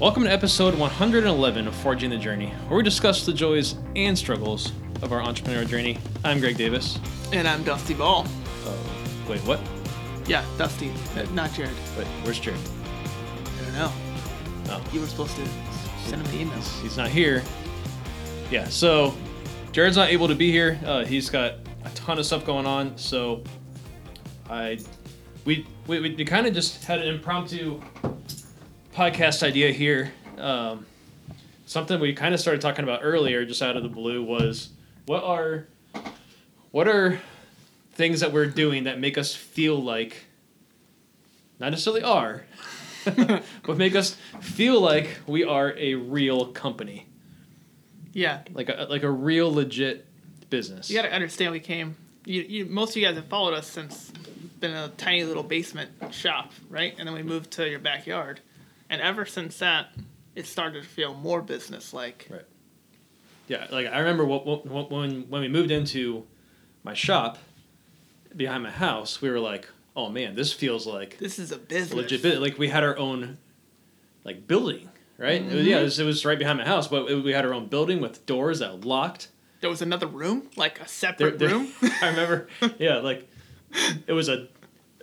Welcome to episode 111 of Forging the Journey, where we discuss the joys and struggles of our entrepreneurial journey. I'm Greg Davis. And I'm Dusty Ball. Uh, wait, what? Yeah, Dusty, uh, not Jared. Wait, where's Jared? I don't know. Oh, You were supposed to send him an email. he's not here. Yeah, so Jared's not able to be here. Uh, he's got a ton of stuff going on, so I we we, we kind of just had an impromptu podcast idea here. Um, something we kind of started talking about earlier, just out of the blue, was what are what are things that we're doing that make us feel like not necessarily are, but make us feel like we are a real company, Yeah, like a like a real legit business. you got to understand we came. You, you, most of you guys have followed us since been a tiny little basement shop, right? And then we moved to your backyard, and ever since that, it started to feel more business like. Right. Yeah, like I remember when when we moved into my shop behind my house, we were like, "Oh man, this feels like This is a business. legit." bit- Like we had our own like building, right? It was, mm-hmm. yeah, it was, it was right behind my house, but it, we had our own building with doors that locked. There was another room, like a There- separate there- room. I remember, yeah, like it was a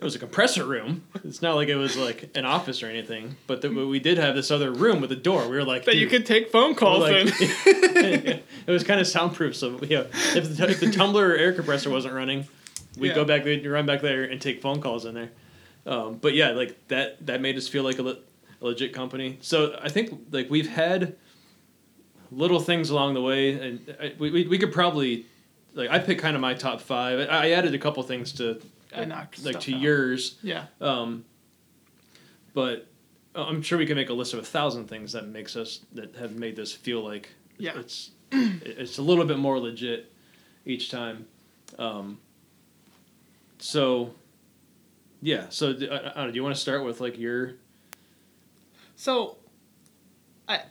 it was a compressor room. It's not like it was like an office or anything, but the, we did have this other room with a door. We were like, that you could take phone calls like, in. it was kind of soundproof. So yeah, if the, if the tumbler or air compressor wasn't running, we'd Yeah. go back there, run back there, and take phone calls in there. Um, but yeah, like that that made us feel like a, le- a legit company. So I think like we've had little things along the way, and I, we, we we could probably like I picked kind of my top five. I, I added a couple things to I knocked like to out. yours. Yeah, Um, but uh, I'm sure we can make a list of a thousand things that makes us that have made this feel like Yeah. it's it's a little bit more legit each time. Um, so yeah, so I don't do you want to start with like your So, I,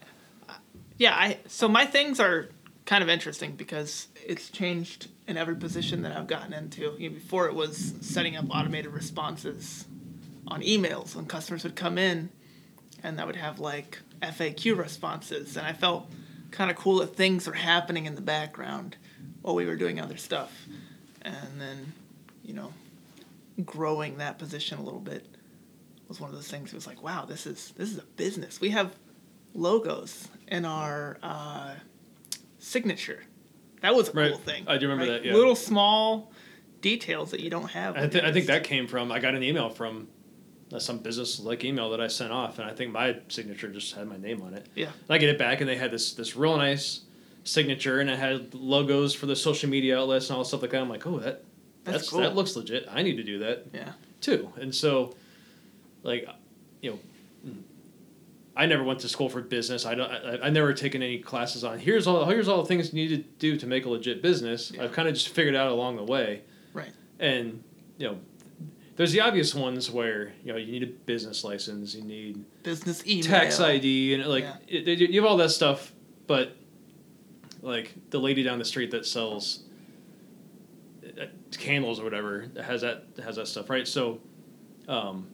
I- yeah, I so my things are kind of interesting because it's changed in every position that I've gotten into. You know, before it was setting up automated responses on emails when customers would come in, and that would have like FAQ responses, and I felt kind of cool that things were happening in the background while we were doing other stuff, and then, you know, growing that position a little bit was one of those things. It was like, wow, this is this is a business. We have logos in our uh, signature. That was a Right. cool thing. I do remember that, yeah. Little small details that you don't have. I, th- I think that came from I got an email from uh, some business like email that I sent off, and I think my signature just had my name on it. Yeah. And I get it back, and they had this this real nice signature, and it had logos for the social media outlets and all stuff like that. I'm like, oh, that That's that's, cool. that looks legit. I need to do that Yeah. too. And so, like, you know. I never went to school for business. I don't. I, I never taken any classes on. Here's all. Here's all the things you need to do to make a legit business. Yeah. I've kind of just figured out along the way Right. and you know there's the obvious ones where you know you need a business license you need Business email. tax id and like Yeah. it, it- you have all that stuff but like the lady down the street that sells uh, candles or whatever has that has that stuff right so um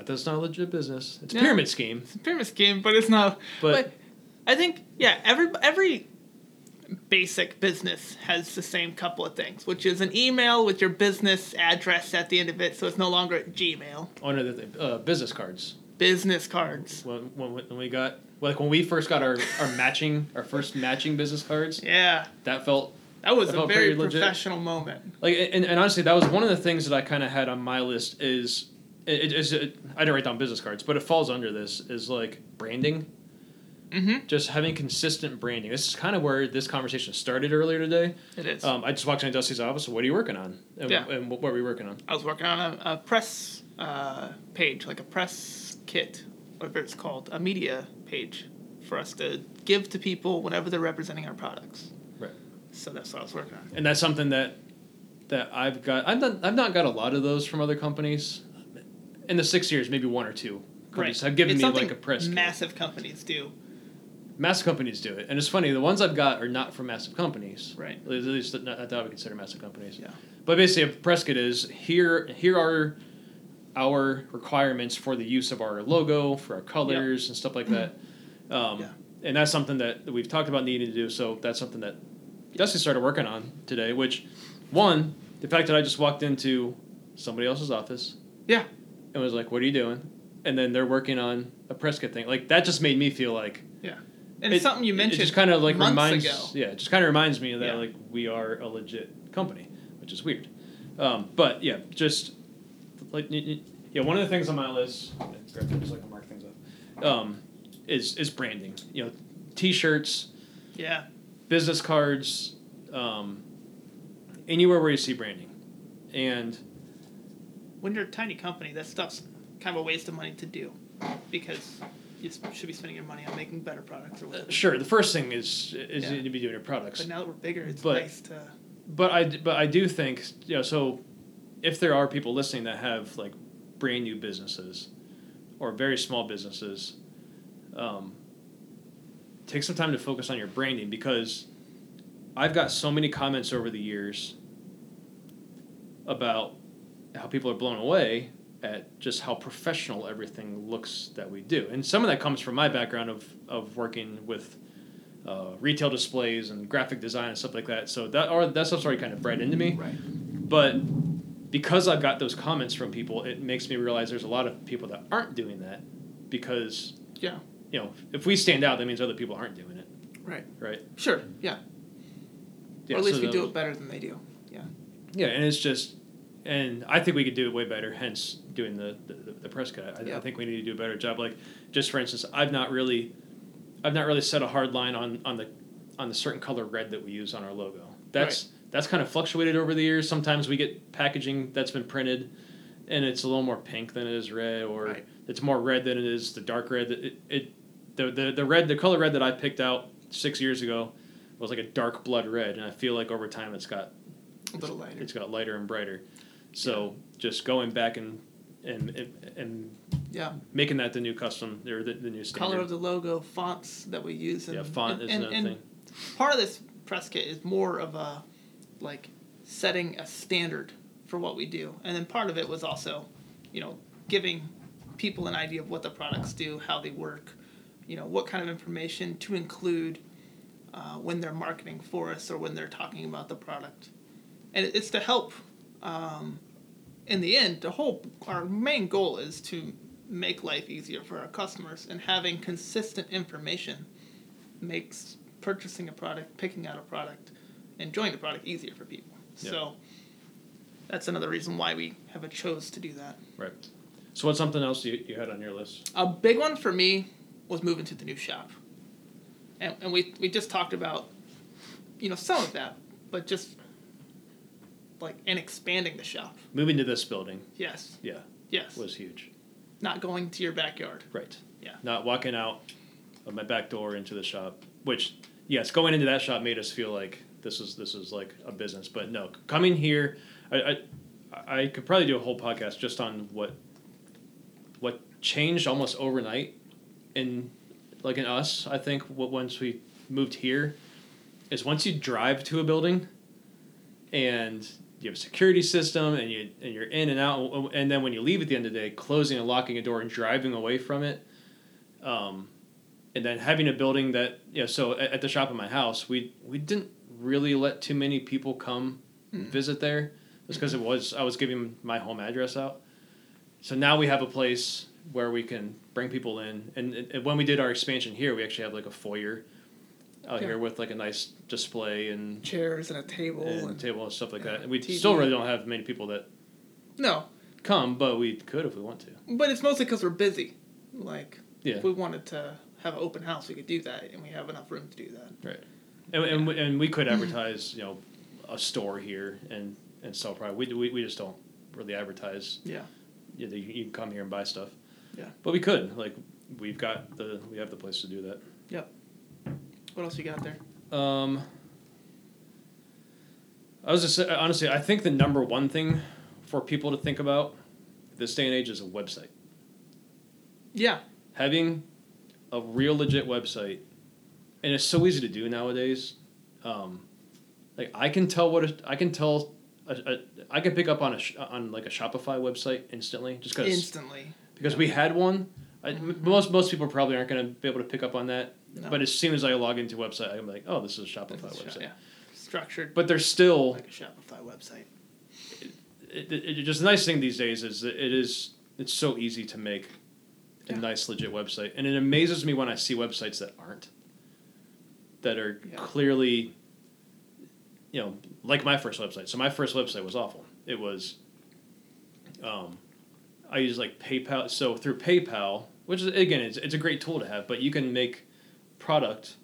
not that it's not a legit business it's a pyramid scheme It's a pyramid scheme, but it's not. but, But, I think yeah, every every basic business has the same couple of things, which is an email with your business address at the end of it, so it's no longer Gmail. one of the uh, business cards Business cards. when, when, when we got like when we first got our, our matching our first matching business cards Yeah, that felt that was That a very legit. professional moment. like and, and honestly that was one of the things that i kind of had on my list is it, it's it, i didn't write down business cards but it falls under this is like branding Mm-hmm. just having consistent branding this is kind of where this conversation started earlier today It is. um, i just walked into dusty's office what are you working on and, Yeah. and what were we working on I was working on a, a press uh, page, like a press kit, whatever it's called, a media page for us to give to people whenever they're representing our products. Right. So that's what I was working on. and that's something that that i've got i've not, i've not got a lot of those from other companies in the six years maybe one or two companies have given It's me like a press kit. Massive companies do. massive companies do it and it's funny the ones i've got are not from massive companies Right. at least not, not that i would consider massive companies Yeah. but basically a press kit is here here are our requirements for the use of our logo for our colors and stuff like that Um, Yeah. And that's something that we've talked about needing to do. So that's something that Dusty started working on today. Which, one, the fact that I just walked into somebody else's office Yeah. And was like, "What are you doing?" And then they're working on a press kit thing. Like that just made me feel like Yeah. And it's something you It mentioned just kind of like reminds, ago. yeah, it just kind of reminds me that Yeah. like we are a legit company, which is weird. Um, but yeah, just like yeah, one of the things on my list, just can mark things up, um, is is branding. You know, t-shirts, Yeah. business cards, um, anywhere where you see branding, and When you're a tiny company, that stuff's kind of a waste of money to do because you should be spending your money on making better products or whatever. sure, the first thing is is Yeah. you need to be doing your products. But now that we're bigger, it's But- nice to. but I but I do think you know so if there are people listening that have like brand new businesses or very small businesses, um, take some time to focus on your branding because I've got so many comments over the years about how people are blown away at just how professional everything looks that we do, and some of that comes from my background of of working with uh, retail displays and graphic design and stuff like that. So that that stuff's already kind of bred into me. Right. But because I've got those comments from people, it makes me realize there's a lot of people that aren't doing that because Yeah. you know if we stand out, that means other people aren't doing it, Right. right? Sure. Yeah. Yeah, or at least so we do it better than they do. Yeah. Yeah, and it's just, and I think we could do it way better. Hence, doing the the, the press kit. I, I think we need to do a better job. Like, just for instance, I've not really, I've not really set a hard line on on the on the certain color red that we use on our logo. That's that's kind of fluctuated over the years. Sometimes we get packaging that's been printed, and it's a little more pink than it is red, or Right. it's more red than it is the dark red. It, it the, the the red the color red that I picked out six years ago was like a dark blood red, and I feel like over time it's got A little lighter. it's got lighter and brighter. So just going back and and and, and Yeah. making that the new custom or the, the new standard. Color of the logo, fonts that we use. And, yeah, font and, is another thing. part of this press kit is more of a like setting a standard for what we do and then part of it was also you know giving people an idea of what the products do how they work you know what kind of information to include uh, when they're marketing for us or when they're talking about the product and it's to help um, in the end the whole our main goal is to make life easier for our customers and having consistent information makes purchasing a product, picking out a product, enjoying the product easier for people. Yeah. So that's another reason why we have a chose to do that. Right. So what's something else you, you had on your list? A big one for me was moving to the new shop. And, and we, we just talked about, you know, some of that, but just like, and expanding the shop. Moving to this building, Yes, yeah, yes. was huge. Not going to your backyard. Right. Yeah. Not walking out of my back door into the shop, which yes, going into that shop made us feel like this is this is like a business. But no, coming here, I I, I could probably do a whole podcast just on what what changed almost overnight in like in us. I think what once we moved here is once you drive to a building and you have a security system and you and you're in and out and then when you leave at the end of the day closing and locking a door and driving away from it um, and then having a building that you know so at, at the shop in my house we we didn't really let too many people come visit there. Just because it was i was giving my home address out. So now we have a place where we can bring people in and, and when we did our expansion here we actually have like a foyer out Yeah. here with like a nice display and Chairs and a table. and And, table and stuff like yeah, that. We TV. still really don't have many people that no, come, but we could if we want to. but it's mostly because we're busy. Like, Yeah, if we wanted to have an open house, we could do that, and we have enough room to do that. right. And and, we, and we could mm-hmm. advertise, you know, a store here and and sell product. We, we we just don't really advertise. Yeah. You, you, you can come here and buy stuff. Yeah. But we could like we've got the we have the place to do that. What else you got there? Um, I was just honestly, I think the number one thing for people to think about this day and age is a website. Yeah. having a real legit website, and it's so easy to do nowadays. Um, like I can tell what a, I can tell. A, a, I can pick up on a on like a Shopify website instantly just because Instantly. because we had one I, most most people probably aren't going to be able to pick up on that. No. But as soon as I log into a website, I'm like, oh, this is a Shopify is website. yeah, structured But there's still like a Shopify website. it, it, it- just the nice thing these days is that it is it's so easy to make a Yeah. nice legit website, and it amazes me when I see websites that aren't that are Yeah. clearly, you know, like my first website. So my first website was awful. It was, um, I use like PayPal. So through PayPal, which is again, it's it's a great tool to have, but you can make product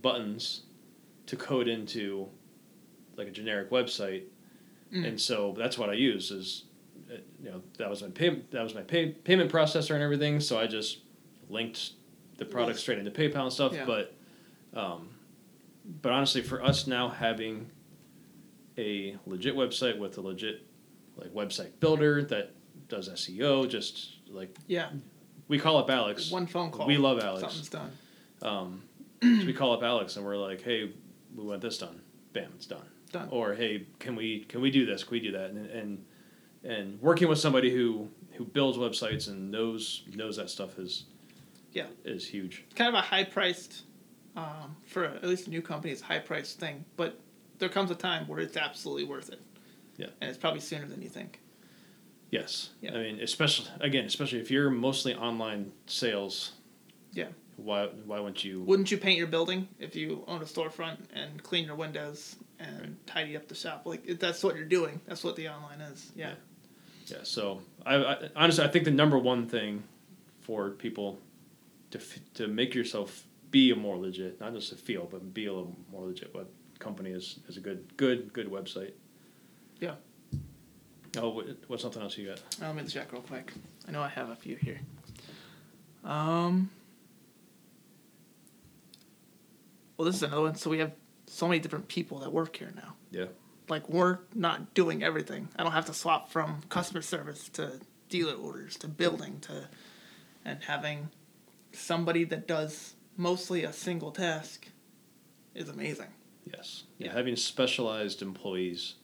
buttons to code into like a generic website Mm. and so that's what I use is, uh, you know, that was my pay, that was my pay, payment processor and everything. So I just linked the product straight into PayPal and stuff. Yeah. But, um, but honestly, for us now having a legit website with a legit like website builder that does SEO, just like Yeah, we call up Alex. one phone call. We love Alex. Something's done. Um, so we call up Alex and we're like, hey, we want this done. Bam, it's done. Done. Or hey, can we can we do this? Can we do that? And and and working with somebody who who builds websites and knows knows that stuff is Yeah. is huge. kind of a high priced, um, for at least a new company, it's a high priced thing. But there comes a time where it's absolutely worth it. Yeah. And it's probably sooner than you think. Yes. Yeah. I mean, especially again, especially if you're mostly online sales. Yeah. Why why wouldn't you? Wouldn't you paint your building if you own a storefront and clean your windows and Right. tidy up the shop? Like if that's what you're doing. That's what the online is. Yeah. Yeah. So I, I honestly I think the number one thing for people to f- to make yourself be a more legit, not just a feel, but be a little more legit web company is, is a good good good website. Yeah. Oh, what, what's something else you got? Let me check real quick. I know I have a few here. Um. Well, this is another one. So we have so many different people that work here now. Yeah. Like we're not doing everything. I don't have to swap from customer service to dealer orders to building to, and having somebody that does mostly a single task is amazing. Yes. Yeah. Yeah. Having specialized employees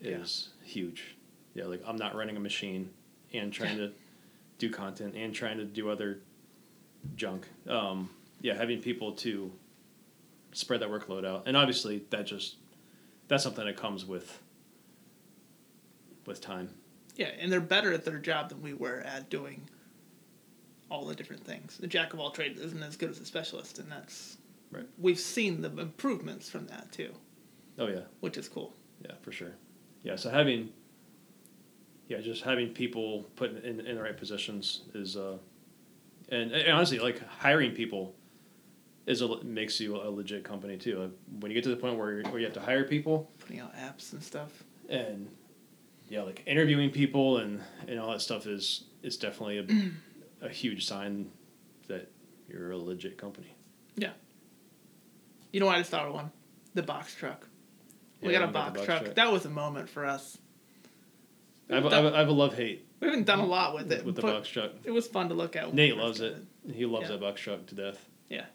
is huge. Yeah. Like I'm not running a machine and trying to do content and trying to do other junk. Um, yeah. Having people to spread that workload out, and obviously that just that's something that comes with with time. Yeah, and they're better at their job than we were at doing all the different things. The jack of all trades isn't as good as a specialist, and that's Right. We've seen the improvements from that too, Oh yeah. which is cool. Yeah, for sure. Yeah, so having, yeah, just having people put in, in the right positions is, uh, and, and honestly, like hiring people is a, makes you a legit company too. Like, when you get to the point where, where you have to hire people Putting out apps and stuff. and yeah, like interviewing people and, and all that stuff is is definitely a, a huge sign that you're a legit company. Yeah. You know what I just thought of one? The box truck. We Yeah, got a we box, the truck. That was a moment for us. I have, a- I have, a- I have a love hate We haven't done a lot with it. with the box truck. It was fun to look at. Nate loves got it. He loves Yeah. that box truck to death. Yeah.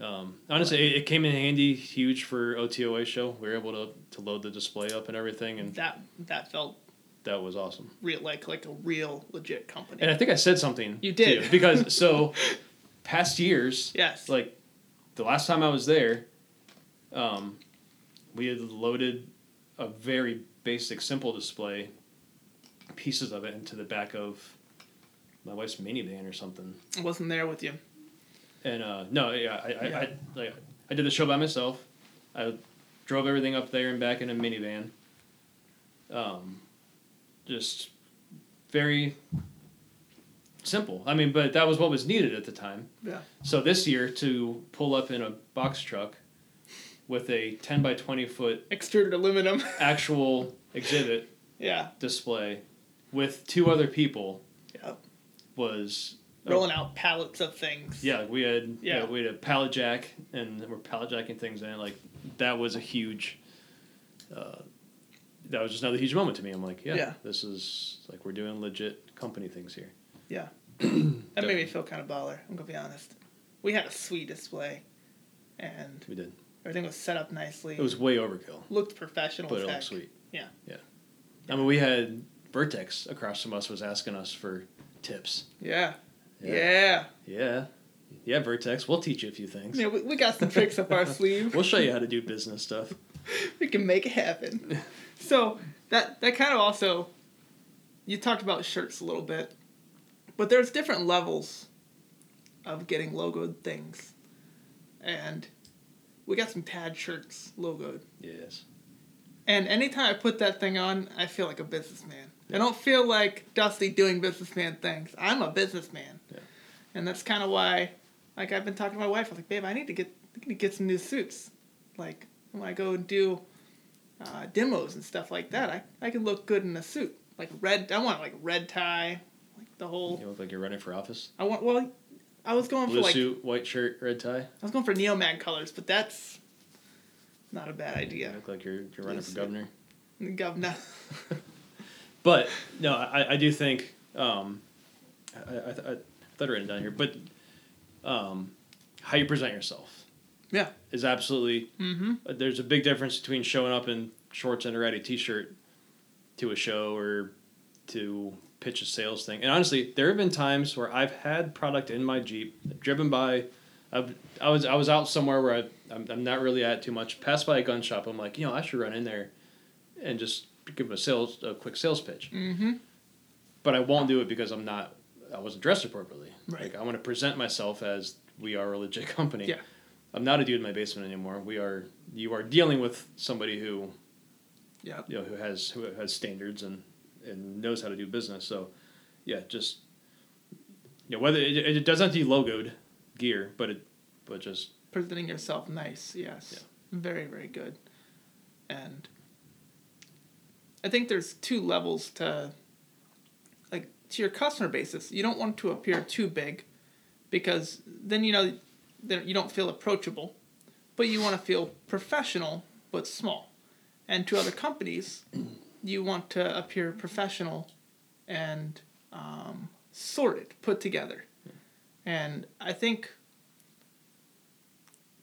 Um, honestly, it, it came in handy, huge for OTOA show. We were able to, to load the display up and everything, and That that felt that was awesome. real, like like a real legit company. And I think I said something. You did. too, because so past years, yes. like the last time I was there, um, we had loaded a very basic, simple display, pieces of it into the back of my wife's minivan or something. I wasn't there with you. And uh, no, yeah, I, I, Yeah. I, like, I did the show by myself. I drove everything up there and back in a minivan. Um, just very simple. I mean, but that was what was needed at the time. Yeah. So this year to pull up in a box truck with a ten by twenty foot Extruded aluminum. actual exhibit yeah. display with two other people Yep. was Rolling out pallets of things. Yeah, we had yeah. Yeah. we had a pallet jack and we're pallet jacking things in. Like that was a huge. Uh, that was just another huge moment to me. I'm like, yeah, Yeah. this is like we're doing legit company things here. Yeah. that made me feel kind of baller. I'm gonna be honest. We had a sweet display, and We did. everything was set up nicely. It was way overkill, looked professional. but it heck. looked sweet. Yeah. yeah. I mean, we had Vertex across from us was asking us for tips. Yeah. Yeah. Yeah. Yeah, Vertex. We'll teach you a few things. Yeah, we, we got some tricks up our sleeve. We'll show you how to do business stuff. we can make it happen. So that that kind of also you talked about shirts a little bit. But there's different levels of getting logoed things. And we got some Tad shirts logoed. Yes. And anytime I put that thing on, I feel like a businessman. I don't feel like Dusty doing businessman things. I'm a businessman. Yeah. And that's kind of why, like, I've been talking to my wife. I was like, babe, I need to get, need to get some new suits. Like, when I go and do uh, demos and stuff like that, I, I can look good in a suit. Like, red, I want, like, red tie, like, the whole. You look like you're running for office. I want, well, I was going Blue for, like, suit, white shirt, red tie. I was going for Neomag colors, but that's not a bad idea. You look like you're, you're running for suit. governor. Governor. But no, I, I do think um, I, I, I thought I written it down here, but um, how you present yourself Yeah. is absolutely. Mm-hmm. uh, There's a big difference between showing up in shorts and a ratty t-shirt to a show or to pitch a sales thing. And honestly, there have been times where I've had product in my Jeep, driven by. I've, I was I was out somewhere where I, I'm, I'm not really at too much. Passed by a gun shop, I'm like, you know, I should run in there, and just give them a sales a quick sales pitch. Mm-hmm. But I won't do it because I'm not. I wasn't dressed appropriately. Right. Like I want to present myself as we are a legit company. Yeah. I'm not a dude in my basement anymore. We are. You are dealing with somebody who Yeah. you know who has who has standards and and knows how to do business. So, yeah, just you know whether it, it doesn't have to be logoed gear, but it but just presenting yourself nice yes Yeah. very very good and i think there's two levels to like to your customer basis. You don't want to appear too big because then you know then you don't feel approachable but you want to feel professional but small. And to other companies you want to appear professional and um, sorted put together. And i think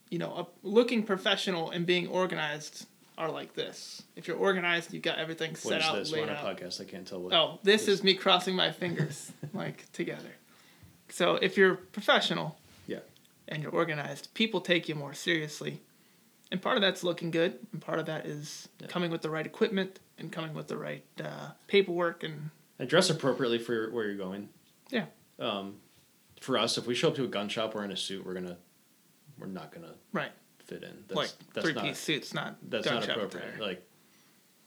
you know, looking professional and being organized are like this. If you're organized, you've got everything what set is out, this? We're laid on a podcast. I can't tell what. Oh, this is me crossing my fingers like together. So if you're professional, Yeah. and you're organized, people take you more seriously. And part of that's looking good, and part of that is Yeah. coming with the right equipment and coming with the right uh, paperwork and And dress appropriately for where you're going. Yeah. Um, for us, if we show up to a gun shop wearing a suit, we're gonna, we're not gonna right, fit in. That's, like that's three not, piece suits, not That's not appropriate. Like,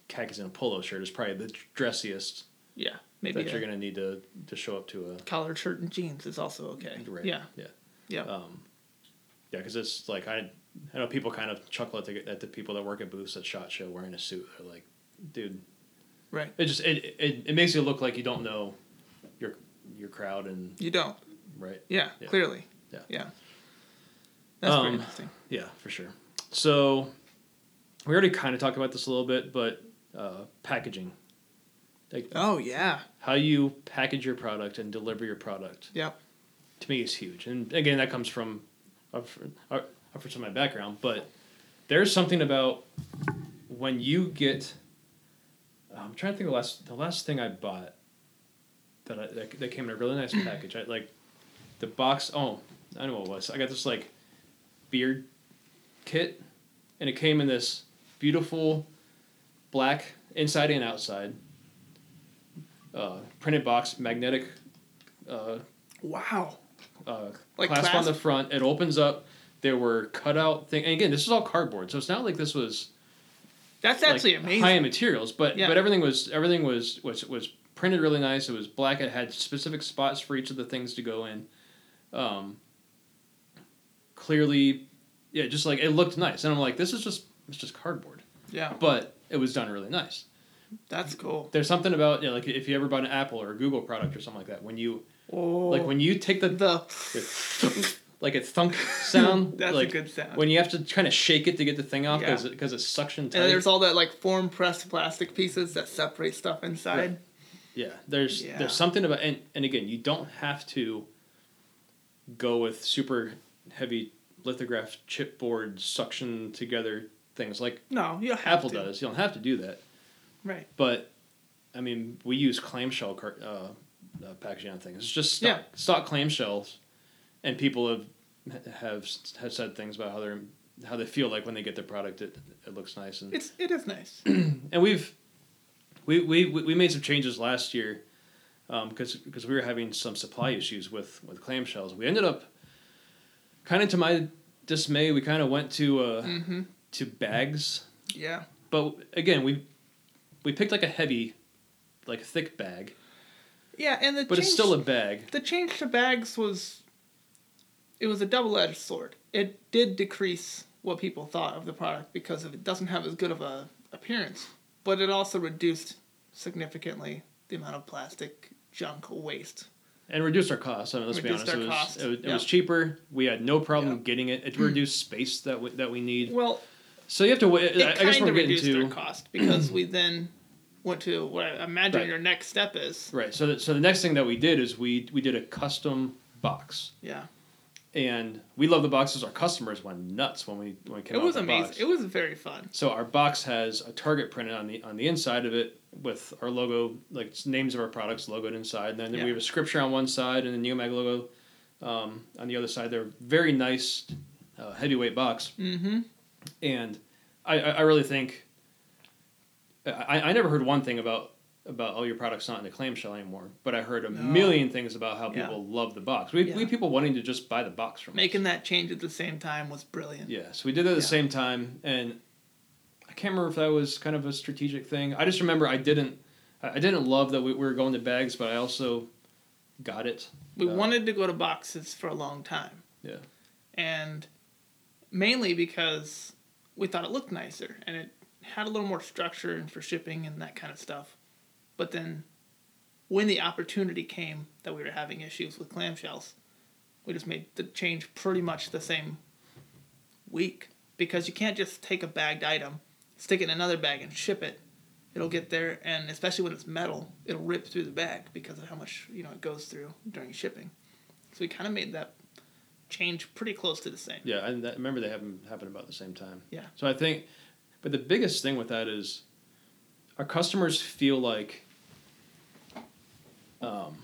khakis and a polo shirt is probably the dressiest Yeah, maybe that you're gonna need to to show up to a. collared shirt and jeans is also okay. Right. Yeah, Yeah. yeah, Um, yeah, because it's like I, I know people kind of chuckle at the, at the people that work at booths at Shot Show wearing a suit. They're like, dude, right. it just it, it, it makes you look like you don't know your your crowd and You don't. right. Yeah, Yeah. clearly. Yeah. Yeah. That's Um, pretty interesting. Yeah, for sure. So we already kind of talked about this a little bit, but uh, packaging, like Oh yeah. how you package your product and deliver your product, Yep. to me is huge. And again, that comes from uh, for, uh, some of my background, but there's something about when you get. I'm trying to think of the last the last thing I bought that I, that, that came in a really nice package. I like the box. Oh, I know what it was. I got this like beard kit, and it came in this beautiful black inside and outside uh, printed box, magnetic uh, Wow. uh, Like clasp, on the front. It opens up. There were cutout thing, and again, this is all cardboard, so it's not like this was That's like, actually amazing. high end materials. But Yeah. but everything was everything was was was printed really nice. It was black. It had specific spots for each of the things to go in. Um, clearly, yeah, just like it looked nice, and I'm like, this is just it's just cardboard, yeah. but it was done really nice. That's cool. There's something about yeah, like if you ever bought an Apple or a Google product or something like that, when you Oh. like when you take the the like a thunk sound. That's like a good sound. when you have to kind of shake it to get the thing off Yeah. because because it's suction tight. and there's all that like form pressed plastic pieces that separate stuff inside. yeah, there's Yeah. there's something about and and again, you don't have to go with super heavy lithograph chipboard suction together things like No, you don't have Apple to. does. You don't have to do that. Right. But I mean, we use clamshell car- uh, uh, packaging on things. It's just stock, Yeah. stock clamshells, and people have have have said things about how they're how they feel like when they get their product. It it looks nice and It's it is nice. and we've we we we made some changes last year because because we were having some supply issues with with clamshells. We ended up kind of to my dismay, we kind of went to uh, mm-hmm. to bags, Yeah. but again we we picked like a heavy, like a thick bag, Yeah, and the but it's still a bag. the change to bags was it was a double-edged sword. It did decrease what people thought of the product because of it doesn't have as good of a appearance, but it also reduced significantly the amount of plastic junk waste. And reduced our costs. I mean, let's Reduced be honest. It was, it was, it yeah. was cheaper. We had no problem Yeah. getting it. It hmm. reduced space that we, that we need. Well, So you have to wait. it I I guess we're getting to cost because we then went to what I imagine Right. your next step is. right. So that, so the next thing that we did is we we did a custom box. Yeah, and we love the boxes. Our customers went nuts when we when we came it out was the amazing. box. It was very fun. so our box has a target printed on the on the inside of it with our logo, like names of our products logoed inside. And then Yeah. we have a scripture on one side and the Neomag logo um, on the other side. They're very nice, uh, heavyweight box, Mm-hmm. and I, I I really think I, I never heard one thing about about oh your product's not in the clamshell anymore, but I heard a No. million things about how Yeah. people love the box. We, we Yeah. have people wanting to just buy the box from us. Making that change at the same time was brilliant. Yeah, so we did it at the Yeah. same time, and I can't remember if that was kind of a strategic thing. I just remember I didn't, I I didn't love that we, we were going to bags, but I also got it. We Uh, wanted to go to boxes for a long time. Yeah. And mainly because we thought it looked nicer and it had a little more structure and for shipping and that kind of stuff. But then when the opportunity came that we were having issues with clamshells, we just made the change pretty much the same week because you can't just take a bagged item, stick it in another bag and ship it. It'll get there and especially when it's metal, it'll rip through the bag because of how much, you know, it goes through during shipping. So we kind of made that change pretty close to the same. Yeah, I remember they happen happened about the same time. Yeah. So I think, but the biggest thing with that is, our customers feel like. Um,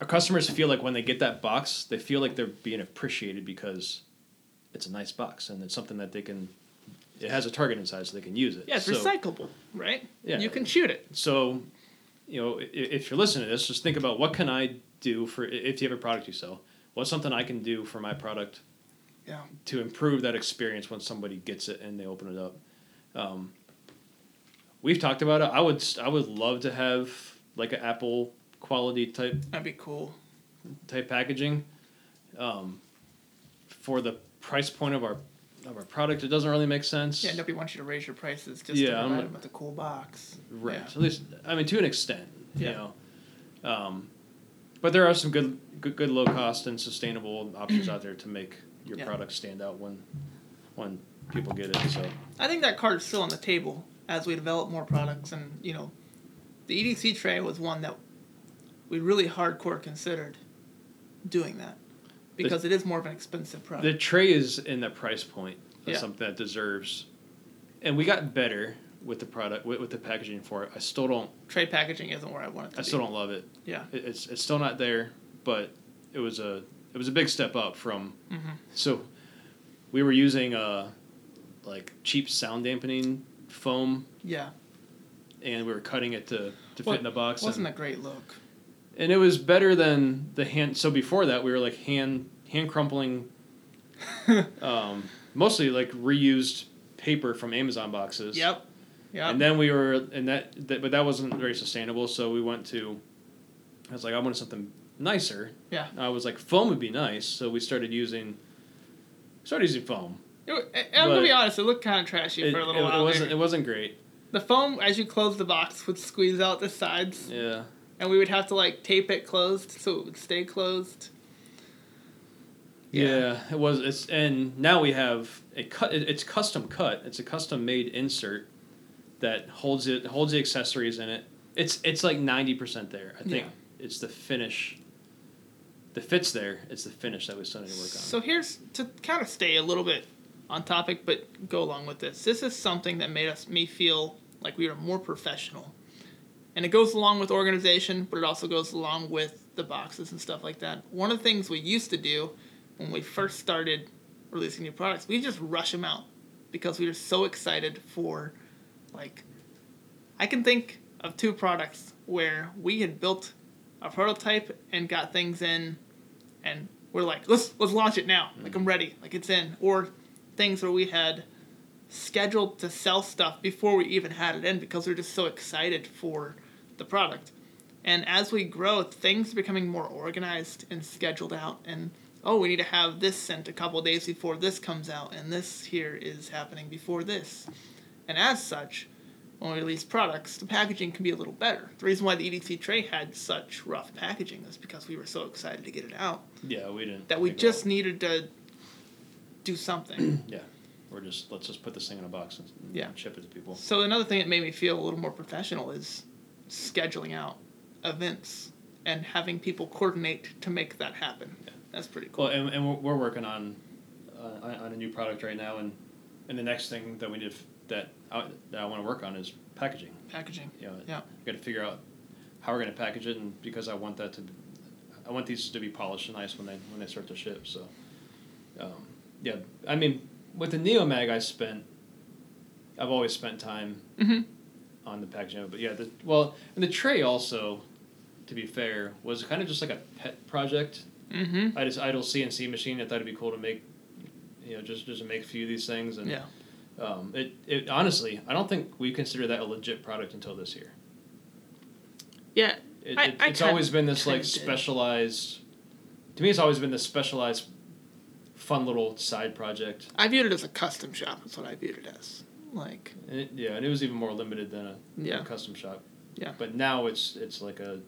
our customers feel like when they get that box, they feel like they're being appreciated because it's a nice box and it's something that they can. It has a target inside, so they can use it. Yeah, it's So- recyclable, right? Yeah. You can shoot it. So, you know, i- if you're listening to this, just think about what can I do for if you have a product you sell. What's something I can do for my product Yeah. to improve that experience when somebody gets it and they open it up. Um, we've talked about it. I would I would love to have like an Apple quality type That'd be cool. type packaging. Um, for the price point of our of our product, it doesn't really make sense. Yeah, nobody wants you to raise your prices just Yeah, to provide them with a cool box. Right. Yeah. At least I mean to an extent. You Yeah. know. Um, but there are some good, good good low cost and sustainable options out there to make your Yeah. product stand out when when people get it. So I think that card is still on the table as we develop more products, and you know, the EDC tray was one that we really hardcore considered doing that because it is more of an expensive product. The tray is in the price point of Yeah. something that deserves, and we got better with the product with, with the packaging for it. I still don't. tray packaging isn't where I want it to I be. still don't love it. Yeah. It, it's it's still not there, but it was a it was a big step up from. Mhm. So, we were using uh, like cheap sound dampening foam, Yeah. and we were cutting it to to Well, fit in the box. Wasn't and, a great look. and it was better than the hand. So before that, we were like hand hand crumpling um, mostly like reused paper from Amazon boxes. Yep. Yep. And then we were, and that, that, but that wasn't very sustainable. So we went to, I was like, I wanted something nicer. Yeah. I was like, foam would be nice. So we started using, started using foam. It, I- eh, I'm gonna be honest. It looked kind of trashy It, for a little it, while. it wasn't, there. it wasn't great. The foam, as you close the box, would squeeze out the sides, Yeah. and we would have to like tape it closed so it would stay closed. Yeah. it was. It's and now we have a cut. It, it's custom cut. It's a custom made insert that holds it holds the accessories in it. It's it's like ninety percent there. I think Yeah. it's the finish. The fit's there. It's the finish that we still need to work on. So here's to kind of stay a little bit on topic, but go along with this. This is something that made us me feel like we were more professional and it goes along with organization, but it also goes along with the boxes and stuff like that. One of the things we used to do when we first started releasing new products, we just rush them out because we were so excited for, like, I can think of two products where we had built a prototype and got things in, and we're like, let's let's launch it now. Like I'm mm. ready. Like it's in. Or things where we had scheduled to sell stuff before we even had it in because we are just so excited for the product. And as we grow, things are becoming more organized and scheduled out. And oh, we need to have this sent a couple days before this comes out, and this here is happening before this. And as such, when we release products, the packaging can be a little better. The reason why the EDC tray had such rough packaging is because we were so excited to get it out. Yeah, we didn't. That we just needed to do something. yeah, we're just let's just put this thing in a box and yeah. ship it to people. So another thing that made me feel a little more professional is scheduling out events and having people coordinate to make that happen. Yeah. That's pretty cool. Well, and, and we're working on uh, on a new product right now, and and the next thing that we did that I, that I want to work on is packaging. Packaging. You know, yeah. Got to figure out how we're going to package it, and because I want that to, I want these to be polished and nice when they when they start to ship. So, um, yeah, I mean, with the Neomag, I spent, I've always spent time mm-hmm. on the packaging, but yeah, the well, and the tray also, to be fair, was kind of just like a pet project. Mm-hmm. I just idle CNC machine. I thought it'd be cool to make, you know, just just make a few of these things and. Yeah um, it, it honestly, I don't think we consider that a legit product until this year. Yeah, it, I, it, it's always been this like specialized. To me, it's always been this specialized, fun little side project. I viewed it as a custom shop. That's what I viewed it as. Like. And it, yeah, and it was even more limited than a, yeah. a custom shop. Yeah. But now it's it's like a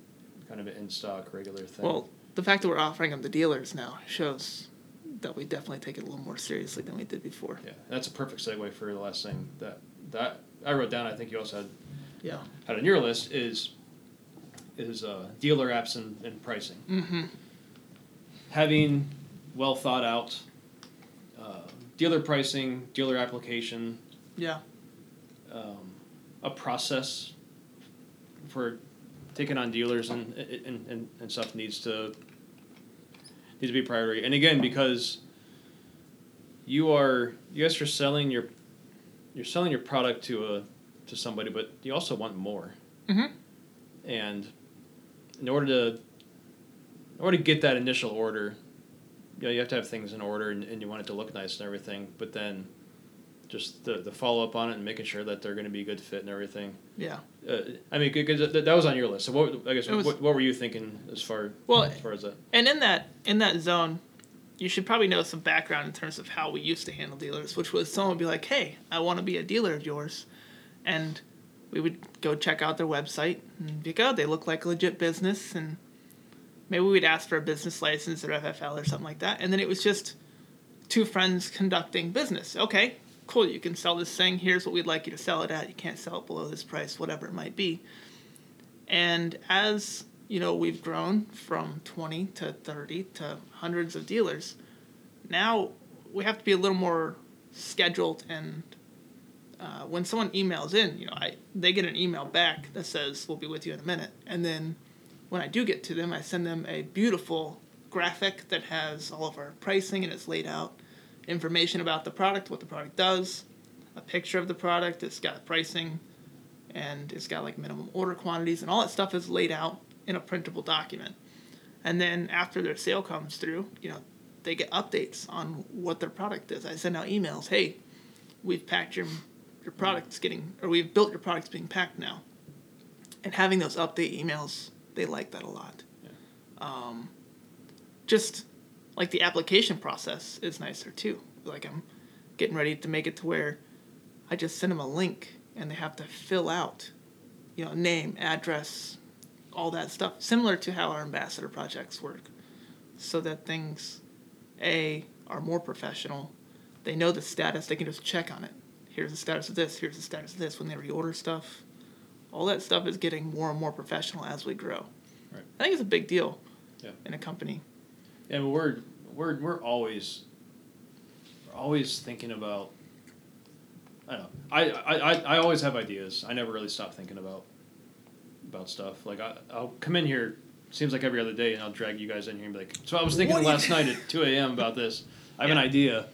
kind of an in stock regular thing. Well, the fact that we're offering them to dealers now shows that we definitely take it a little more seriously than we did before. Yeah, that's a perfect segue for the last thing that that I wrote down. I think you also had yeah had on your list is is uh, dealer apps and, and pricing. Mm-hmm. Having well thought out uh, dealer pricing, dealer application. Yeah. Um, a process for taking on dealers and, and, and, and stuff needs to needs to be a priority. And again, because you are you guys are selling your you're selling your product to a to somebody, but you also want more. Mm-hmm. And in order to in order to get that initial order, you know, you have to have things in order and, and you want it to look nice and everything. But then just the, the follow up on it and making sure that they're going to be a good fit and everything. Yeah. Uh, I mean, because that, that was on your list. So what I guess was, what, what were you thinking as far well as far as that? And in that in that zone, you should probably know some background in terms of how we used to handle dealers, which was someone would be like, "Hey, I want to be a dealer of yours," and we would go check out their website and be like, "Oh, they look like a legit business," and maybe we'd ask for a business license or FFL or something like that, and then it was just two friends conducting business. Okay, cool, you can sell this thing. Here's what we'd like you to sell it at. You can't sell it below this price, whatever it might be. And as you know, we've grown from 20 to 30 to hundreds of dealers. Now we have to be a little more scheduled and uh, when someone emails in, you know, I they get an email back that says we'll be with you in a minute, and then when I do get to them, I send them a beautiful graphic that has all of our pricing and it's laid out information about the product, what the product does, a picture of the product, it's got pricing, and it's got like minimum order quantities, and all that stuff is laid out in a printable document. And then after their sale comes through, you know, they get updates on what their product is. I send out emails, hey, we've packed your your product's getting or we've built your product's being packed now. And having those update emails, they like that a lot. Yeah. Um, just like the application process is nicer too. Like I'm getting ready to make it to where I just send them a link and they have to fill out, you know, name, address, all that stuff, similar to how our ambassador projects work, so that things, a, are more professional. They know the status. They can just check on it. Here's the status of this. Here's the status of this. When they reorder stuff, all that stuff is getting more and more professional as we grow. Right. I think it's a big deal. Yeah. In a company. And we're we're we're always we're always thinking about. I don't know. I, I, I always have ideas. I never really stop thinking about about stuff. Like I, I'll come in here, seems like every other day, and I'll drag you guys in here and be like, "So I was thinking What last night at two a.m. about this. I have an idea."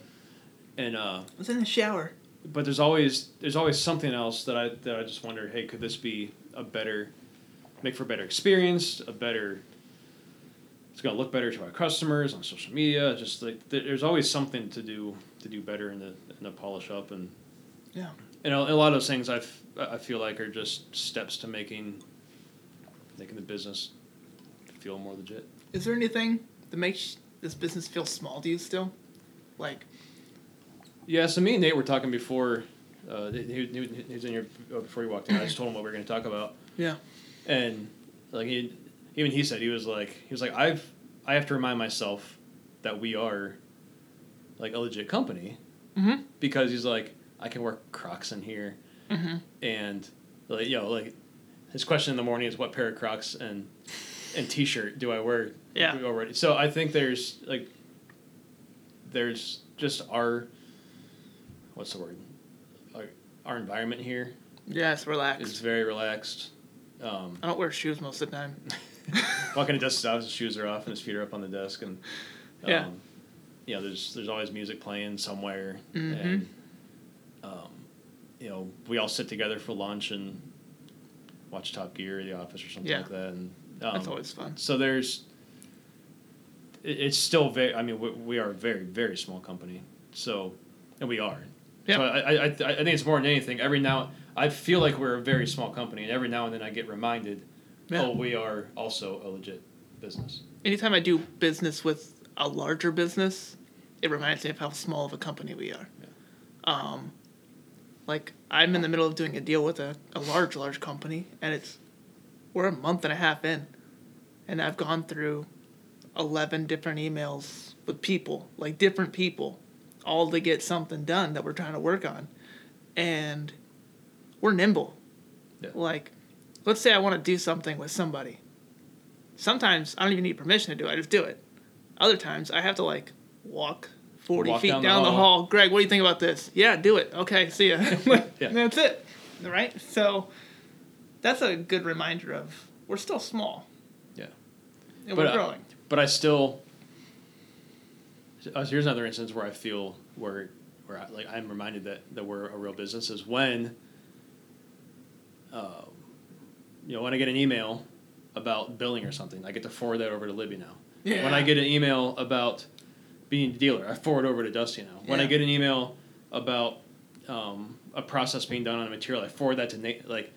And uh, I was in the shower. But there's always there's always something else that I that I just wonder, hey, could this be a better, make for a better experience, a better. It's gonna look better to our customers on social media. Just like there's always something to do to do better and to, and to polish up and Yeah. and a, a lot of those things I I feel like are just steps to making making the business feel more legit. Is there anything that makes this business feel small to you still? Like, Yeah, so me and Nate were talking before. Uh, he, he, he was in here before he walked in. I just told him what we were going to talk about. yeah, and like he, even he said he was like he was like I've I have to remind myself that we are like a legit company Mhm. because he's like I can wear Crocs in here mm-hmm. and like you know like his question in the morning is what pair of Crocs and and t-shirt do I wear Yeah. already so I think there's like there's just our what's the word our, our environment here yes, relax. is very relaxed um, I don't wear shoes most of the time. walking to dust off, his shoes are off, and his feet are up on the desk, and um, Yeah. you know, there's there's always music playing somewhere, Mhm. and um, you know, we all sit together for lunch and watch Top Gear or The Office or something Yeah. like that, and um, That's always fun. so there's. it- It's still very. I mean, we, we are a very very small company, so and we are. Yeah. So I, I I think it's more than anything. Every now I feel like we're a very small company, and every now and then I get reminded Yeah. oh, we are also a legit business. Anytime I do business with a larger business, it reminds me of how small of a company we are. Um, like I'm in the middle of doing a deal with a, a large, large company, and it's we're a month and a half in, and I've gone through eleven different emails with people, like different people, all to get something done that we're trying to work on, and we're nimble. Yeah. Like, let's say I want to do something with somebody. Sometimes I don't even need permission to do it. I just do it. Other times I have to like walk forty Walk feet down down, the the, hall. hall. Greg, what do you think about this? Yeah, do it. Okay, see ya. Yeah. That's it. Right. So that's a good reminder of we're still small. Yeah. And But, we're uh, growing. But I still. Uh, here's another instance where I feel where where I, like I'm reminded that that we're a real business is when. Um, you know, when I get an email about billing or something, I get to forward that over to Libby now. Yeah. When I get an email about being a dealer, I forward over to Dusty now. When I get an email about um, a process being done on a material, I forward that to Nate. Like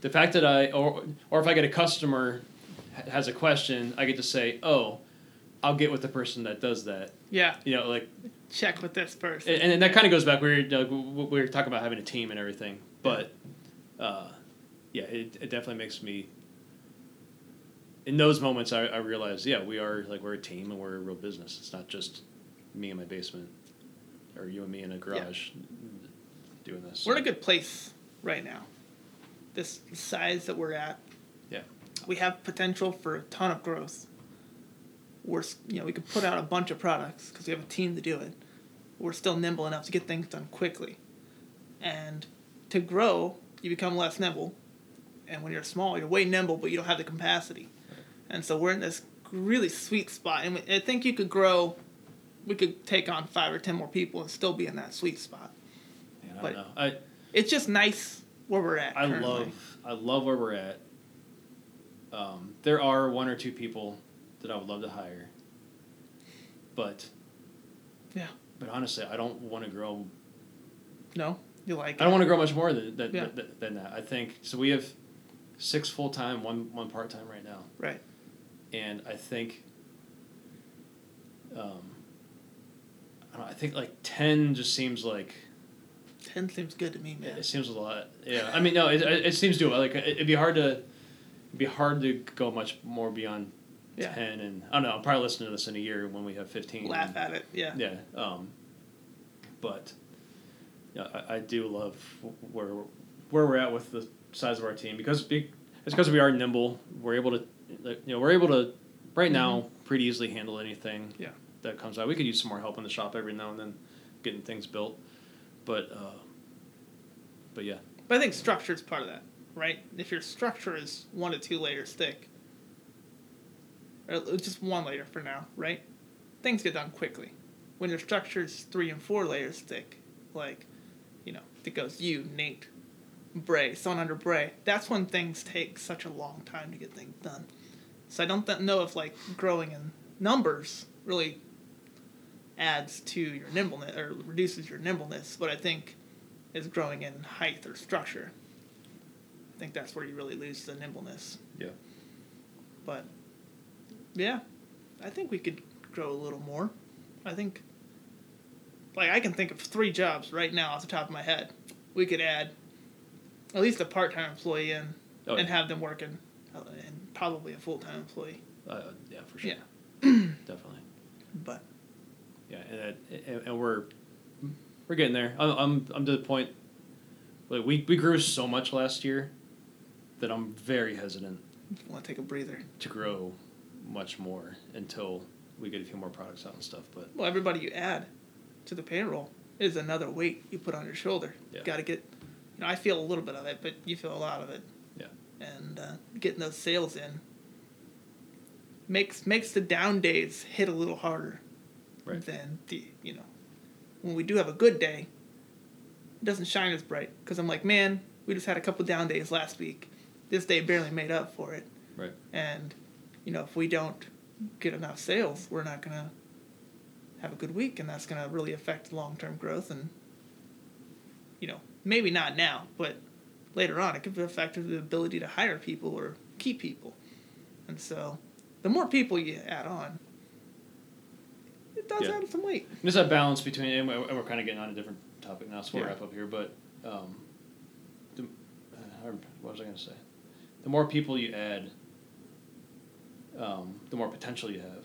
the fact that I or or if I get a customer has a question, I get to say, "Oh, I'll get with the person that does that." Yeah. You know, like Check with this person. and, and that kind of goes back. We were we we were talking about having a team and everything, but uh, yeah, it, it definitely makes me. In those moments, I, I realize, yeah, we are like we're a team and we're a real business. It's not just me in my basement, or you and me in a garage, doing this. we're in a good place right now. This size that we're at. Yeah. We have potential for a ton of growth. We're you know we could put out a bunch of products because we have a team to do it. We're still nimble enough to get things done quickly, and to grow, you become less nimble. And when you're small, you're way nimble, but you don't have the capacity. And so we're in this really sweet spot. And I think you could grow. We could take on five or ten more people and still be in that sweet spot. Man, I but- don't know. I It's just nice where we're at. I currently. love I love where we're at. Um, there are one or two people that I would love to hire, but Yeah. But honestly, I don't want to grow. No, you like. I don't want to grow much more than than, Yeah. than, than that. I think so. We have six full time, one one part time right now, Right. and I think. Um, I, don't know, I think like ten just seems like Ten seems good to me, man. it seems a lot. Yeah, I mean, no, it, it it seems doable. Like it- it'd be hard to, it'd be hard to go much more beyond Yeah. ten. And I don't know. I'll probably listen to this in a year when we have fifteen. Laugh at it. Yeah. Yeah. Um, but yeah, I, I do love where where we're at with the size of our team because be, it's because we are nimble. We're able to, you know, we're able to right now pretty easily handle anything. Mm-hmm. Yeah. That comes out. We could use some more help in the shop every now and then, getting things built, but uh, but yeah, But I think structure is part of that. right? If your structure is one to two layers thick, or uh, just one layer for now, right? Things get done quickly. When your structure is three and four layers thick, like, you know, it goes you, Nate, Bray, someone under Bray, that's when things take such a long time to get things done. So I don't th- know if like growing in numbers really adds to your nimbleness or reduces your nimbleness. What I think is growing in height or structure. I think that's where you really lose the nimbleness. Yeah. But yeah, I think we could grow a little more. I think like I can think of three jobs right now off the top of my head. We could add at least a part-time employee in Oh, and yeah. have them working uh, and probably a full-time employee. Uh, yeah, for sure. Yeah. Definitely. But Yeah, and, that- and, and we're we're getting there. I'm I'm, I'm to the point. Like we we grew so much last year that I'm very hesitant want to take a breather. to grow much more until we get a few more products out and stuff. But Well, everybody you add to the payroll is another weight you put on your shoulder. Yeah. Got to get, you know, I feel a little bit of it, but you feel a lot of it. Yeah. And uh, getting those sales in makes makes the down days hit a little harder Right. than the you know when we do have a good day. It doesn't shine as bright because I'm like, man, we just had a couple down days last week. This day barely made up for it. right, And, you know, if we don't get enough sales, we're not going to have a good week. And that's going to really affect long term growth. And, you know, maybe not now, but later on, it could affect the ability to hire people or keep people. And so the more people you add on, it does Yeah. add some weight. there's that balance between and we're, kind of getting on a different topic now, so we'll Yeah. wrap up here. But um, the, uh, what was I going to say? The more people you add, um, the more potential you have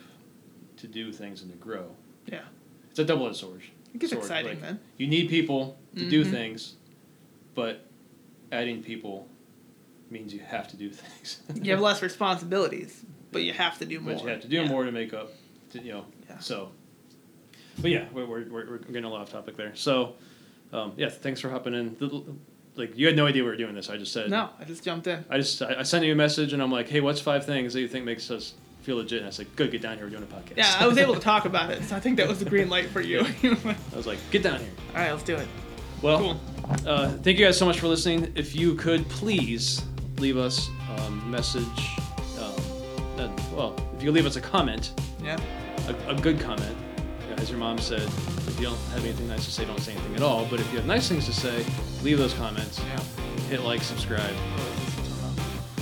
to do things and to grow. Yeah. It's a double-edged sword. It gets sword. exciting Like, then. You need people to do Mhm. things, but adding people means you have to do things. You have less responsibilities, but you have to do more. but you have to do Yeah. more to make up. To, you know, Yeah. so. But yeah, we're, we're, we're we're getting a lot off topic there. So, um, yeah, thanks for hopping in. Like you had no idea we were doing this. I just said. No, I just jumped in. I just I, I sent you a message and I'm like, hey, what's five things that you think makes us feel legit? And I said, good, get down here. We're doing a podcast. Yeah, I was able to talk about it, so I think that was the green light for you. I was like, get down here. All right, let's do it. Well, Cool. uh, thank you guys so much for listening. If you could please leave us a message, um, uh, well, if you leave us a comment, Yeah. a, a good comment. As your mom said, if you don't have anything nice to say, don't say anything at all. But if you have nice things to say, leave those comments. Yeah. Hit like, subscribe.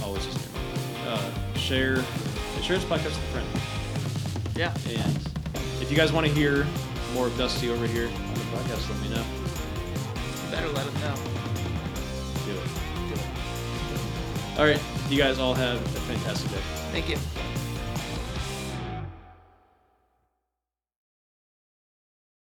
Always just uh, share, share this podcast with a friend. Yeah. And if you guys want to hear more of Dusty over here on the podcast, let me know. You Better let him know. Do it. Do it. All right, you guys all have a fantastic day. Thank you.